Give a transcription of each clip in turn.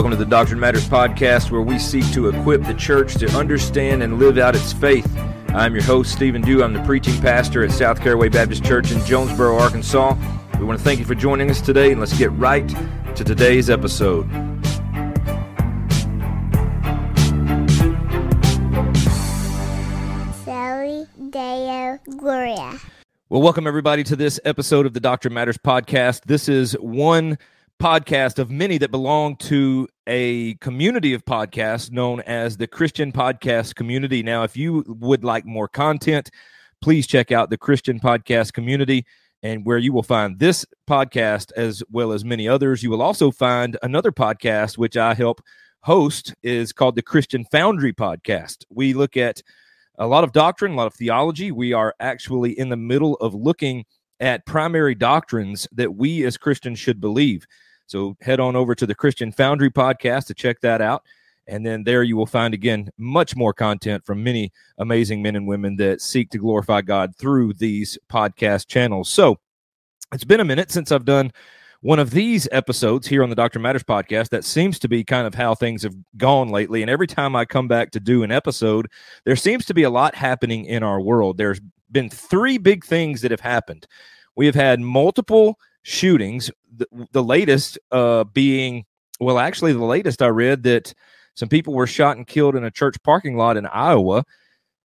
Welcome to the Doctrine Matters podcast, where we seek to equip the church to understand and live out its faith. I'm your host, Stephen Dew. I'm the preaching pastor at South Caraway Baptist Church in Jonesboro, Arkansas. We want to thank you for joining us today, and let's get right to today's episode. Deo Gloria. Well, welcome everybody to this episode of the Doctrine Matters podcast. This is one podcast of many that belong to a community of podcasts known as the Christian Podcast Community. Now, if you would like more content, please check out the Christian Podcast Community and where you will find this podcast as well as many others. You will also find another podcast which I help host is called the Christian Foundry Podcast. We look at a lot of doctrine, a lot of theology. We are actually in the middle of looking at primary doctrines that we as Christians should believe. So head on over to the Christian Foundry podcast to check that out. And then there you will find again much more content from many amazing men and women that seek to glorify God through these podcast channels. So it's been a minute since I've done one of these episodes here on the Doctrine Matters podcast. That seems to be kind of how things have gone lately. And every time I come back to do an episode, there seems to be a lot happening in our world. There's been three big things that have happened. We have had multiple shootings. The, the latest uh, being, well, actually, the latest I read that some people were shot and killed in a church parking lot in Iowa.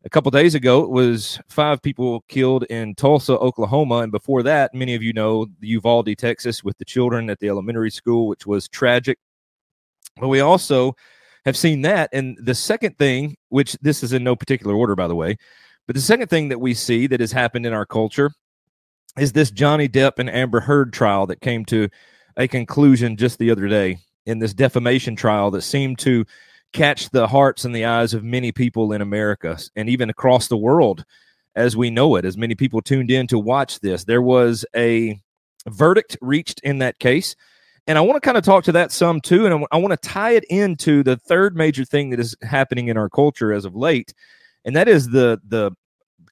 A couple days ago, it was five people killed in Tulsa, Oklahoma. And before that, many of you know Uvalde, Texas, with the children at the elementary school, which was tragic. But we also have seen that. And the second thing, which this is in no particular order, by the way, but the second thing that we see that has happened in our culture is this Johnny Depp and Amber Heard trial that came to a conclusion just the other day in this defamation trial that seemed to catch the hearts and the eyes of many people in America and even across the world as we know it, as many people tuned in to watch this. There was a verdict reached in that case. And I want to kind of talk to that some too. And I want to tie it into the third major thing that is happening in our culture as of late. And that is the the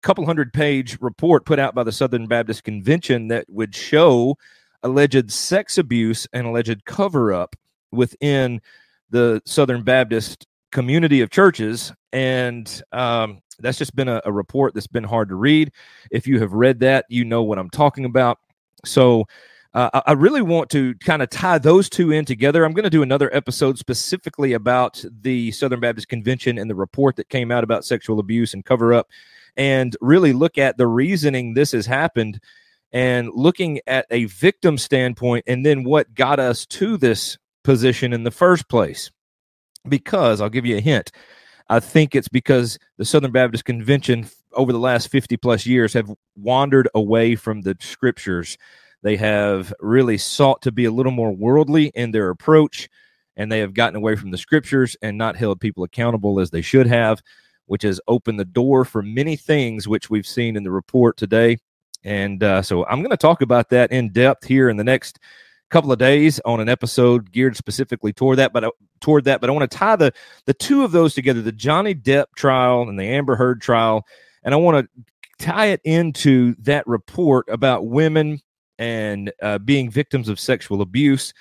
couple hundred page report put out by the Southern Baptist Convention that would show alleged sex abuse and alleged cover up within the Southern Baptist community of churches. And um, that's just been a, a report that's been hard to read. If you have read that, you know what I'm talking about. So, uh, I really want to kind of tie those two in together. I'm going to do another episode specifically about the Southern Baptist Convention and the report that came out about sexual abuse and cover up and really look at the reasoning this has happened and looking at a victim standpoint and then what got us to this position in the first place. Because I'll give you a hint. I think it's because the Southern Baptist Convention over the last 50 plus years have wandered away from the scriptures. They have really sought to be a little more worldly in their approach, and they have gotten away from the scriptures and not held people accountable as they should have which has opened the door for many things which we've seen in the report today. And uh, so I'm going to talk about that in depth here in the next couple of days on an episode geared specifically toward that. But uh, toward that, but I want to tie the the two of those together: the Johnny Depp trial and the Amber Heard trial, and I want to tie it into that report about women and uh, being victims of sexual abuse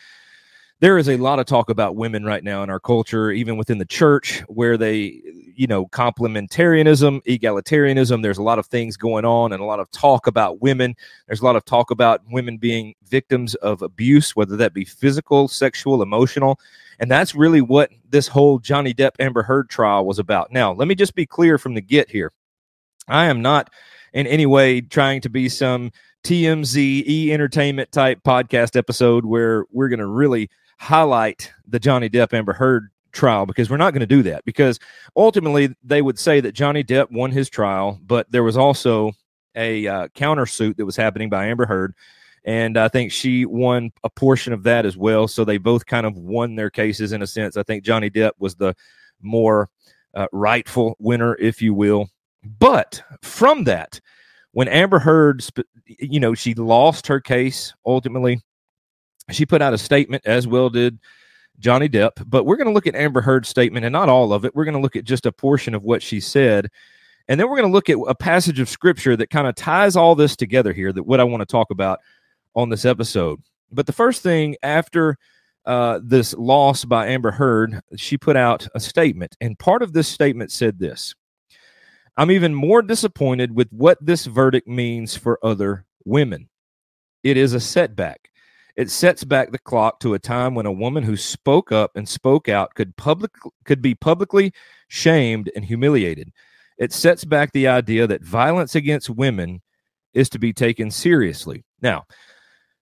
there is a lot of talk about women right now in our culture, even within the church, where they, you know, complementarianism, egalitarianism. There's a lot of things going on and a lot of talk about women. There's a lot of talk about women being victims of abuse, whether that be physical, sexual, emotional. And that's really what this whole Johnny Depp Amber Heard trial was about. Now, let me just be clear from the get here. I am not in any way trying to be some TMZ e entertainment type podcast episode where we're going to really highlight the Johnny Depp Amber Heard trial because we're not going to do that because ultimately they would say that Johnny Depp won his trial, but there was also a uh, countersuit that was happening by Amber Heard. And I think she won a portion of that as well. So they both kind of won their cases in a sense. I think Johnny Depp was the more uh, rightful winner, if you will. But from that, when Amber Heard, you know, she lost her case ultimately, she put out a statement, as well did Johnny Depp. But we're going to look at Amber Heard's statement and not all of it. We're going to look at just a portion of what she said. And then we're going to look at a passage of scripture that kind of ties all this together here, that what I want to talk about on this episode. But the first thing after uh, this loss by Amber Heard, she put out a statement. And part of this statement said this I'm even more disappointed with what this verdict means for other women. It is a setback. It sets back the clock to a time when a woman who spoke up and spoke out could public could be publicly shamed and humiliated. It sets back the idea that violence against women is to be taken seriously. Now,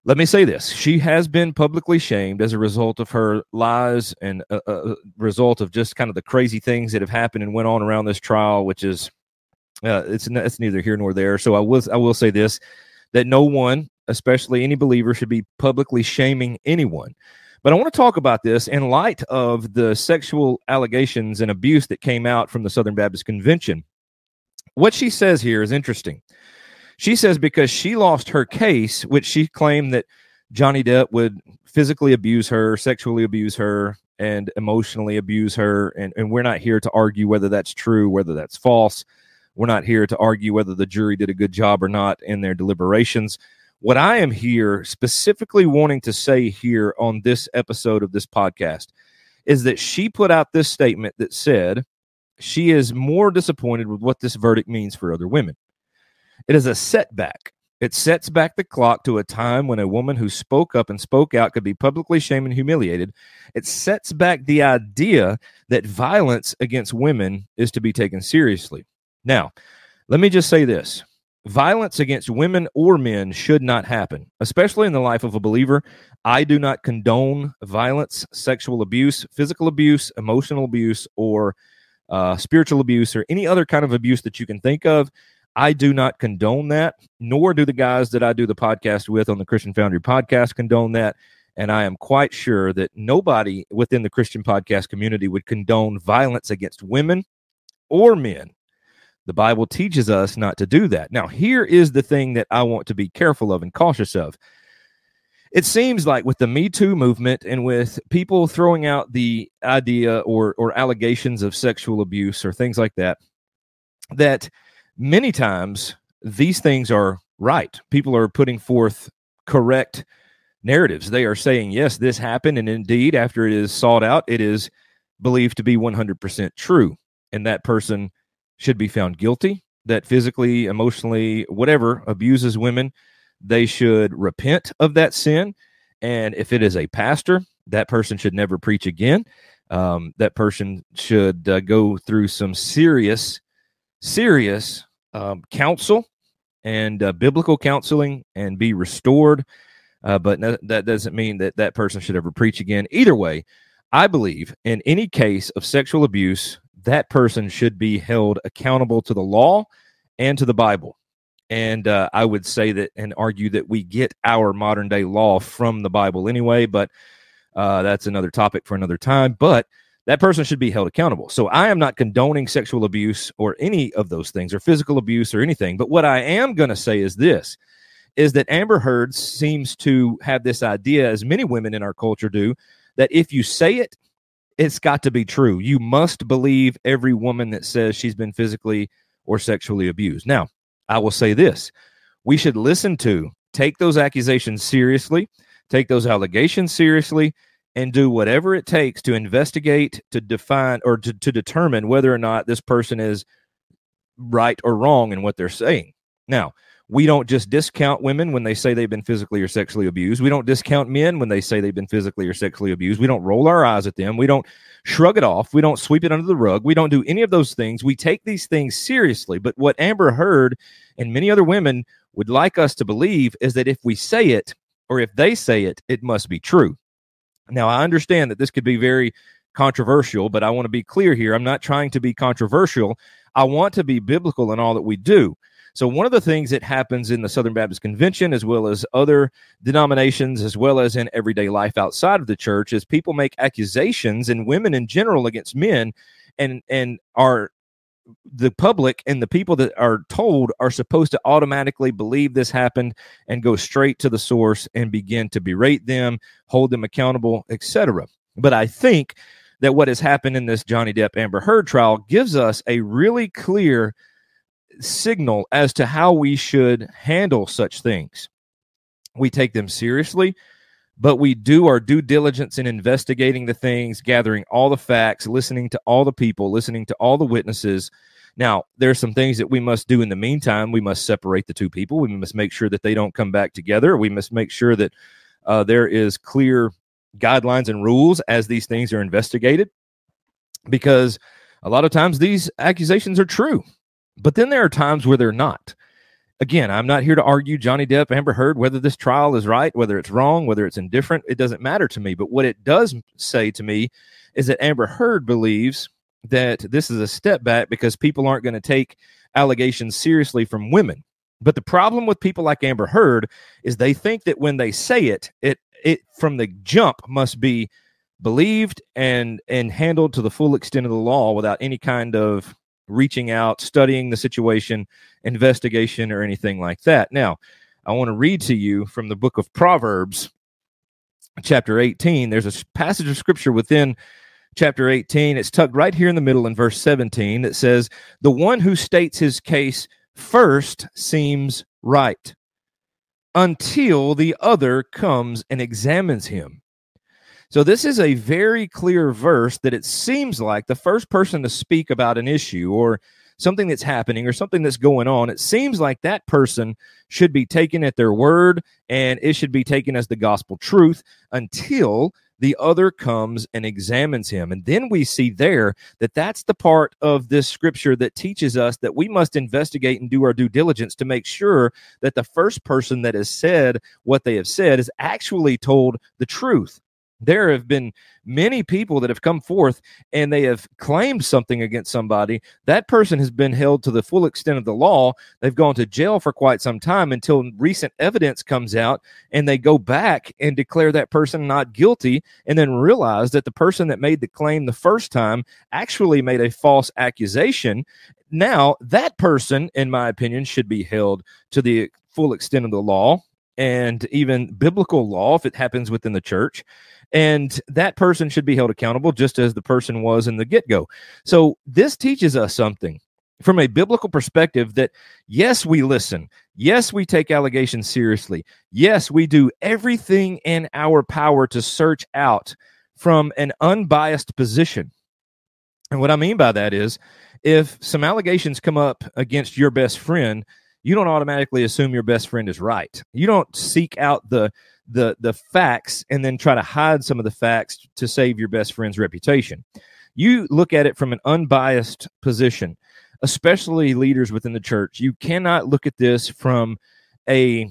let me say this she has been publicly shamed as a result of her lies and a, a, result of just kind of the crazy things that have happened and went on around this trial which is uh, it's it's neither here nor there so i will i will say this that no one especially any believer should be publicly shaming anyone but i want to talk about this in light of the sexual allegations and abuse that came out from the southern baptist convention what she says here is interesting she says because she lost her case, which she claimed that Johnny Depp would physically abuse her, sexually abuse her, and emotionally abuse her. And, and we're not here to argue whether that's true, whether that's false. We're not here to argue whether the jury did a good job or not in their deliberations. What I am here specifically wanting to say here on this episode of this podcast is that she put out this statement that said she is more disappointed with what this verdict means for other women. It is a setback. It sets back the clock to a time when a woman who spoke up and spoke out could be publicly shamed and humiliated. It sets back the idea that violence against women is to be taken seriously. Now, let me just say this violence against women or men should not happen, especially in the life of a believer. I do not condone violence, sexual abuse, physical abuse, emotional abuse, or uh, spiritual abuse, or any other kind of abuse that you can think of. I do not condone that, nor do the guys that I do the podcast with on the Christian Foundry podcast condone that. And I am quite sure that nobody within the Christian podcast community would condone violence against women or men. The Bible teaches us not to do that. Now, here is the thing that I want to be careful of and cautious of. It seems like with the Me Too movement and with people throwing out the idea or, or allegations of sexual abuse or things like that, that many times these things are right. People are putting forth correct narratives. They are saying, yes, this happened. And indeed, after it is sought out, it is believed to be 100% true. And that person should be found guilty, that physically, emotionally, whatever abuses women, they should repent of that sin. And if it is a pastor, that person should never preach again. Um, that person should uh, go through some serious, serious um, counsel and uh, biblical counseling and be restored. Uh, but no, that doesn't mean that that person should ever preach again. Either way, I believe in any case of sexual abuse, that person should be held accountable to the law and to the Bible. And uh, I would say that and argue that we get our modern day law from the Bible anyway, but uh, that's another topic for another time. But that person should be held accountable. So I am not condoning sexual abuse or any of those things or physical abuse or anything. But what I am going to say is this is that Amber Heard seems to have this idea, as many women in our culture do, that if you say it, it's got to be true. You must believe every woman that says she's been physically or sexually abused. Now, I will say this we should listen to, take those accusations seriously, take those allegations seriously, and do whatever it takes to investigate, to define, or to, to determine whether or not this person is right or wrong in what they're saying. Now, we don't just discount women when they say they've been physically or sexually abused. We don't discount men when they say they've been physically or sexually abused. We don't roll our eyes at them. We don't shrug it off. We don't sweep it under the rug. We don't do any of those things. We take these things seriously. But what Amber Heard and many other women would like us to believe is that if we say it or if they say it, it must be true. Now, I understand that this could be very controversial, but I want to be clear here. I'm not trying to be controversial. I want to be biblical in all that we do. So, one of the things that happens in the Southern Baptist Convention, as well as other denominations, as well as in everyday life outside of the church, is people make accusations and women in general against men and and are the public and the people that are told are supposed to automatically believe this happened and go straight to the source and begin to berate them, hold them accountable, etc. But I think that what has happened in this Johnny Depp Amber Heard trial gives us a really clear signal as to how we should handle such things. We take them seriously but we do our due diligence in investigating the things, gathering all the facts, listening to all the people, listening to all the witnesses. Now, there are some things that we must do in the meantime. We must separate the two people. We must make sure that they don't come back together. We must make sure that uh, there is clear guidelines and rules as these things are investigated because a lot of times these accusations are true, but then there are times where they're not again, I'm not here to argue Johnny Depp, Amber Heard, whether this trial is right, whether it's wrong, whether it's indifferent. It doesn't matter to me. But what it does say to me is that Amber Heard believes that this is a step back because people aren't going to take allegations seriously from women. But the problem with people like Amber Heard is they think that when they say it, it it from the jump must be believed and and handled to the full extent of the law without any kind of reaching out, studying the situation, investigation, or anything like that. Now, I want to read to you from the book of Proverbs, chapter 18. There's a passage of scripture within chapter 18. It's tucked right here in the middle in verse 17 that says, The one who states his case first seems right until the other comes and examines him. So this is a very clear verse that it seems like the first person to speak about an issue or something that's happening or something that's going on, it seems like that person should be taken at their word and it should be taken as the gospel truth until the other comes and examines him. And then we see there that that's the part of this scripture that teaches us that we must investigate and do our due diligence to make sure that the first person that has said what they have said is actually told the truth there have been many people that have come forth and they have claimed something against somebody. That person has been held to the full extent of the law. They've gone to jail for quite some time until recent evidence comes out and they go back and declare that person not guilty and then realize that the person that made the claim the first time actually made a false accusation. Now, that person, in my opinion, should be held to the full extent of the law and even biblical law if it happens within the church and that person should be held accountable just as the person was in the get-go. So this teaches us something from a biblical perspective that yes we listen. Yes we take allegations seriously. Yes we do everything in our power to search out from an unbiased position. And what i mean by that is if some allegations come up against your best friend you don't automatically assume your best friend is right. You don't seek out the the the facts and then try to hide some of the facts to save your best friend's reputation. You look at it from an unbiased position, especially leaders within the church. You cannot look at this from a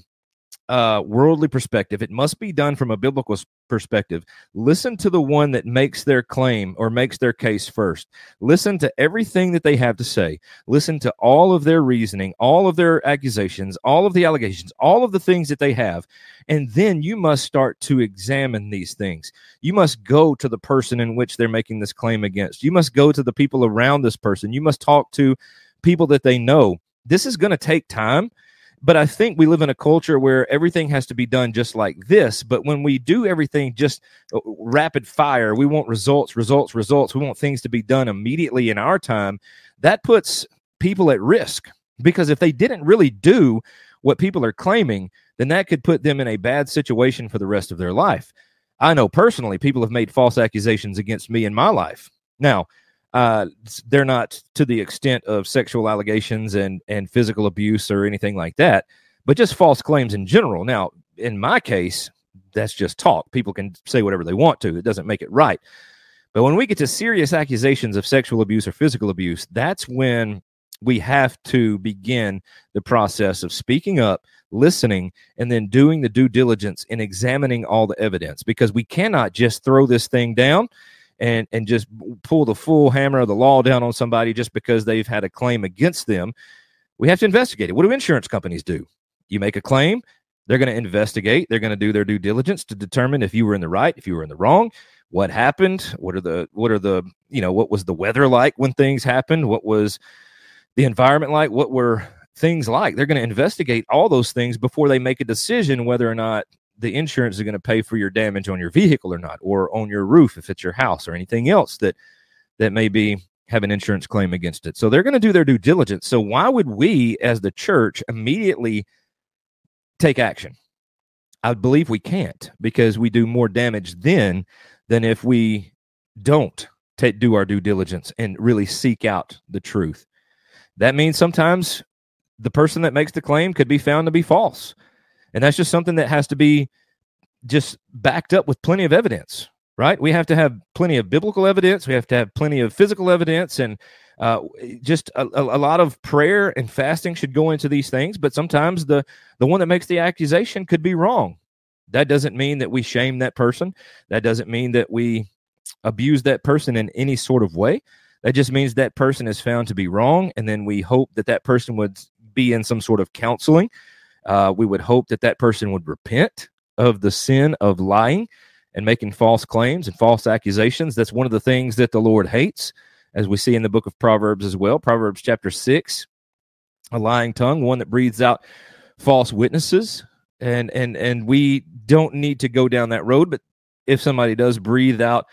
uh, worldly perspective. It must be done from a biblical perspective. Listen to the one that makes their claim or makes their case first. Listen to everything that they have to say. Listen to all of their reasoning, all of their accusations, all of the allegations, all of the things that they have. And then you must start to examine these things. You must go to the person in which they're making this claim against. You must go to the people around this person. You must talk to people that they know. This is going to take time but I think we live in a culture where everything has to be done just like this. But when we do everything just uh, rapid fire, we want results, results, results. We want things to be done immediately in our time. That puts people at risk because if they didn't really do what people are claiming, then that could put them in a bad situation for the rest of their life. I know personally people have made false accusations against me in my life. Now, uh, they're not to the extent of sexual allegations and and physical abuse or anything like that, but just false claims in general. Now, in my case, that's just talk. People can say whatever they want to. It doesn't make it right. But when we get to serious accusations of sexual abuse or physical abuse, that's when we have to begin the process of speaking up, listening, and then doing the due diligence in examining all the evidence because we cannot just throw this thing down and and just pull the full hammer of the law down on somebody just because they've had a claim against them. We have to investigate it. What do insurance companies do? You make a claim, they're going to investigate, they're going to do their due diligence to determine if you were in the right, if you were in the wrong, what happened, what are the what are the, you know, what was the weather like when things happened, what was the environment like, what were things like. They're going to investigate all those things before they make a decision whether or not the insurance is going to pay for your damage on your vehicle or not, or on your roof if it's your house, or anything else that that may be have an insurance claim against it. So they're going to do their due diligence. So why would we, as the church, immediately take action? I believe we can't because we do more damage then than if we don't take, do our due diligence and really seek out the truth. That means sometimes the person that makes the claim could be found to be false. And that's just something that has to be just backed up with plenty of evidence, right? We have to have plenty of biblical evidence. We have to have plenty of physical evidence and uh, just a, a, lot of prayer and fasting should go into these things. But sometimes the, the one that makes the accusation could be wrong. That doesn't mean that we shame that person. That doesn't mean that we abuse that person in any sort of way. That just means that person is found to be wrong. And then we hope that that person would be in some sort of counseling. Uh, we would hope that that person would repent of the sin of lying and making false claims and false accusations. That's one of the things that the Lord hates, as we see in the book of Proverbs as well. Proverbs chapter 6, a lying tongue, one that breathes out false witnesses. And and and we don't need to go down that road, but if somebody does breathe out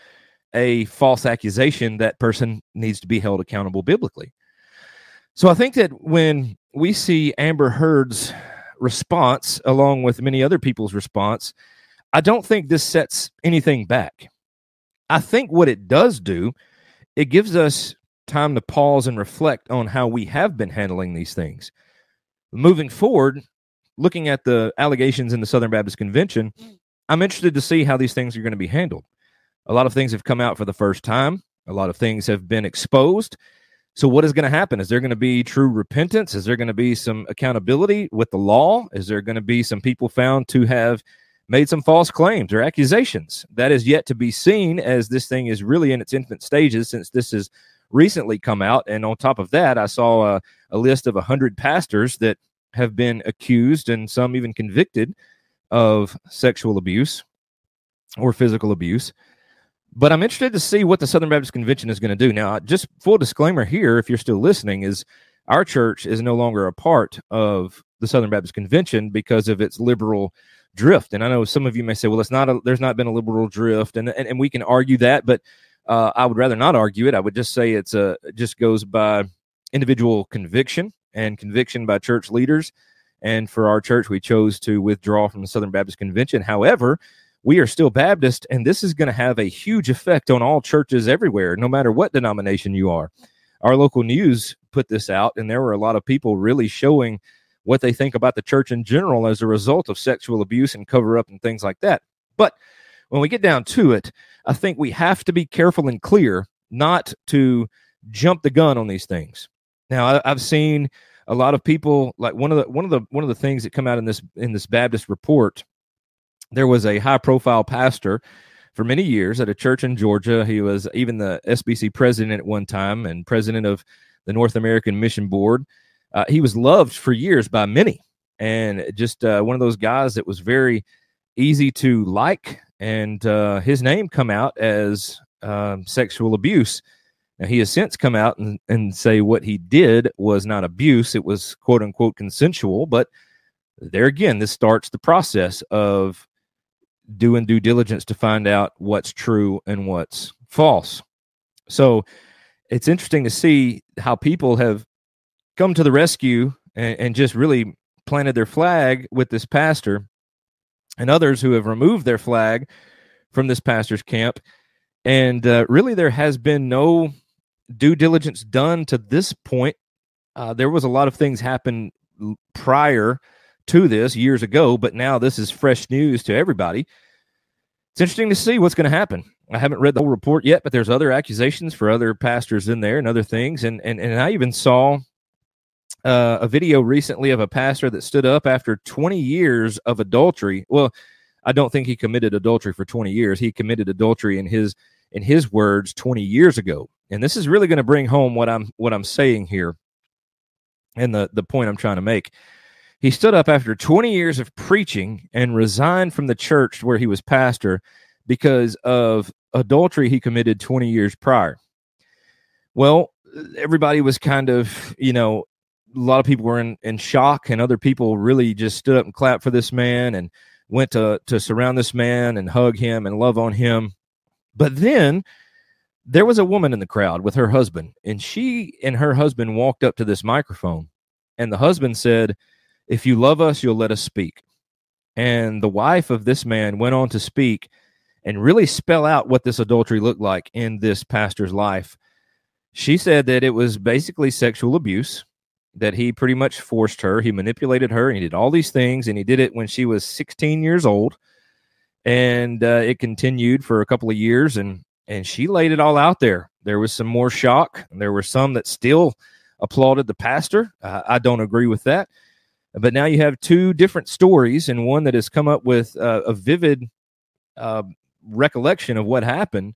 a false accusation, that person needs to be held accountable biblically. So I think that when we see Amber Heard's response, along with many other people's response, I don't think this sets anything back. I think what it does do, it gives us time to pause and reflect on how we have been handling these things. Moving forward, looking at the allegations in the Southern Baptist Convention, I'm interested to see how these things are going to be handled. A lot of things have come out for the first time. A lot of things have been exposed. So, what is going to happen? Is there going to be true repentance? Is there going to be some accountability with the law? Is there going to be some people found to have made some false claims or accusations? That is yet to be seen as this thing is really in its infant stages since this has recently come out. And on top of that, I saw a, a list of 100 pastors that have been accused and some even convicted of sexual abuse or physical abuse. But I'm interested to see what the Southern Baptist Convention is going to do. Now, just full disclaimer here, if you're still listening, is our church is no longer a part of the Southern Baptist Convention because of its liberal drift. And I know some of you may say, well, it's not a, there's not been a liberal drift, and and, and we can argue that, but uh, I would rather not argue it. I would just say it's a it just goes by individual conviction and conviction by church leaders. And for our church, we chose to withdraw from the Southern Baptist Convention. However, we are still Baptist, and this is going to have a huge effect on all churches everywhere, no matter what denomination you are. Our local news put this out, and there were a lot of people really showing what they think about the church in general as a result of sexual abuse and cover up and things like that. But when we get down to it, I think we have to be careful and clear not to jump the gun on these things. Now, I've seen a lot of people like one of the one of the one of the things that come out in this in this Baptist report there was a high profile pastor for many years at a church in Georgia. He was even the SBC president at one time and president of the North American Mission Board. Uh, he was loved for years by many and just uh, one of those guys that was very easy to like. And uh, his name come out as um, sexual abuse. Now, he has since come out and, and say what he did was not abuse, it was quote unquote consensual. But there again, this starts the process of doing due diligence to find out what's true and what's false. So it's interesting to see how people have come to the rescue and, and just really planted their flag with this pastor and others who have removed their flag from this pastor's camp. And uh, really, there has been no due diligence done to this point. Uh, there was a lot of things happen prior to this years ago, but now this is fresh news to everybody. It's interesting to see what's going to happen. I haven't read the whole report yet, but there's other accusations for other pastors in there and other things. And and, and I even saw uh, a video recently of a pastor that stood up after 20 years of adultery. Well, I don't think he committed adultery for 20 years. He committed adultery in his in his words 20 years ago. And this is really going to bring home what I'm what I'm saying here and the the point I'm trying to make. He stood up after 20 years of preaching and resigned from the church where he was pastor because of adultery he committed 20 years prior. Well, everybody was kind of, you know, a lot of people were in, in shock, and other people really just stood up and clapped for this man and went to, to surround this man and hug him and love on him. But then there was a woman in the crowd with her husband, and she and her husband walked up to this microphone, and the husband said, if you love us, you'll let us speak. And the wife of this man went on to speak and really spell out what this adultery looked like in this pastor's life. She said that it was basically sexual abuse, that he pretty much forced her, he manipulated her, and he did all these things, and he did it when she was 16 years old. And uh, it continued for a couple of years, and and she laid it all out there. There was some more shock, and there were some that still applauded the pastor. Uh, I don't agree with that. But now you have two different stories, and one that has come up with uh, a vivid uh, recollection of what happened.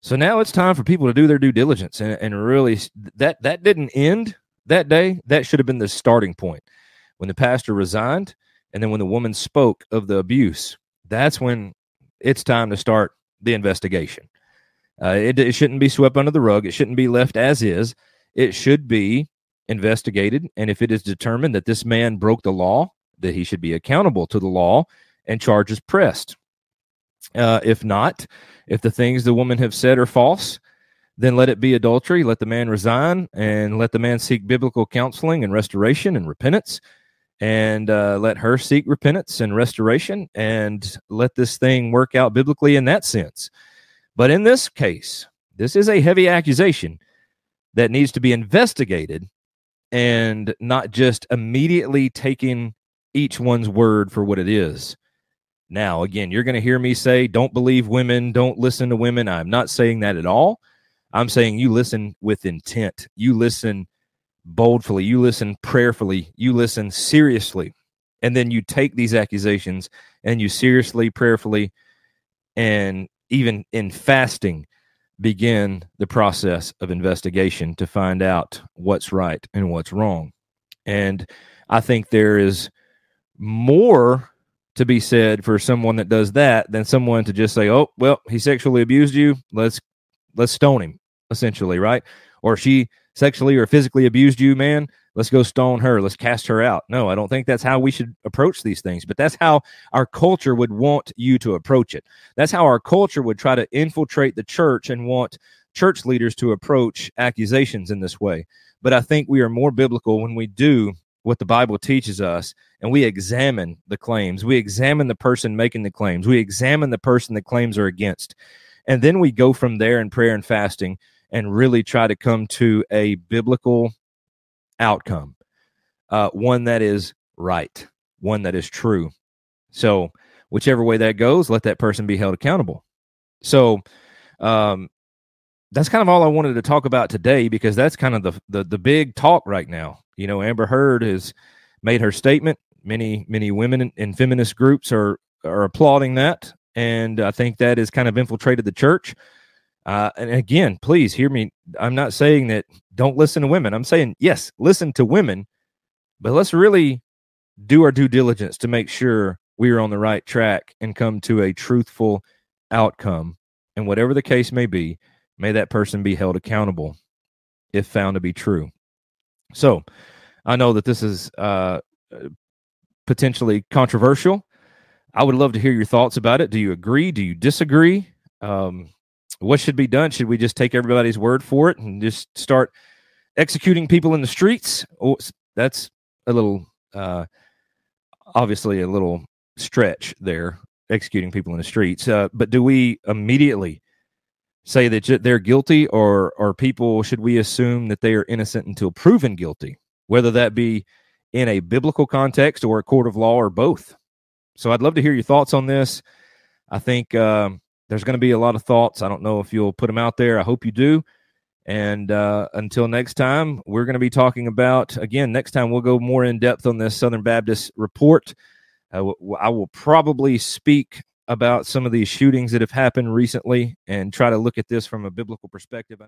So now it's time for people to do their due diligence and, and really that that didn't end that day. That should have been the starting point when the pastor resigned, and then when the woman spoke of the abuse. That's when it's time to start the investigation. Uh, it, it shouldn't be swept under the rug. It shouldn't be left as is. It should be investigated. And if it is determined that this man broke the law, that he should be accountable to the law and charges pressed. Uh, if not, if the things the woman have said are false, then let it be adultery. Let the man resign and let the man seek biblical counseling and restoration and repentance. And uh, let her seek repentance and restoration and let this thing work out biblically in that sense. But in this case, this is a heavy accusation that needs to be investigated and not just immediately taking each one's word for what it is. Now, again, you're going to hear me say, don't believe women, don't listen to women. I'm not saying that at all. I'm saying you listen with intent. You listen boldly. You listen prayerfully. You listen seriously. And then you take these accusations and you seriously, prayerfully, and even in fasting, begin the process of investigation to find out what's right and what's wrong. And I think there is more to be said for someone that does that than someone to just say, "Oh, well, he sexually abused you. Let's let's stone him." Essentially, right? Or she sexually or physically abused you, man. Let's go stone her. Let's cast her out. No, I don't think that's how we should approach these things, but that's how our culture would want you to approach it. That's how our culture would try to infiltrate the church and want church leaders to approach accusations in this way. But I think we are more biblical when we do what the Bible teaches us and we examine the claims. We examine the person making the claims. We examine the person the claims are against. And then we go from there in prayer and fasting and really try to come to a biblical outcome, uh, one that is right, one that is true. So, whichever way that goes, let that person be held accountable. So, um, that's kind of all I wanted to talk about today because that's kind of the, the the big talk right now. You know, Amber Heard has made her statement. Many many women in, feminist groups are are applauding that, and I think that has kind of infiltrated the church. Uh, and again, please hear me. I'm not saying that don't listen to women. I'm saying yes, listen to women, but let's really do our due diligence to make sure we are on the right track and come to a truthful outcome. And whatever the case may be, may that person be held accountable if found to be true. So I know that this is uh, potentially controversial. I would love to hear your thoughts about it. Do you agree? Do you disagree? Um, what should be done? Should we just take everybody's word for it and just start executing people in the streets? Oh, that's a little, uh, obviously, a little stretch there, executing people in the streets. Uh, but do we immediately say that they're guilty, or or people should we assume that they are innocent until proven guilty, whether that be in a biblical context or a court of law or both? So I'd love to hear your thoughts on this. I think um, there's going to be a lot of thoughts. I don't know if you'll put them out there. I hope you do. And uh, until next time, we're going to be talking about, again, next time we'll go more in depth on this Southern Baptist report. Uh, I will probably speak about some of these shootings that have happened recently and try to look at this from a biblical perspective.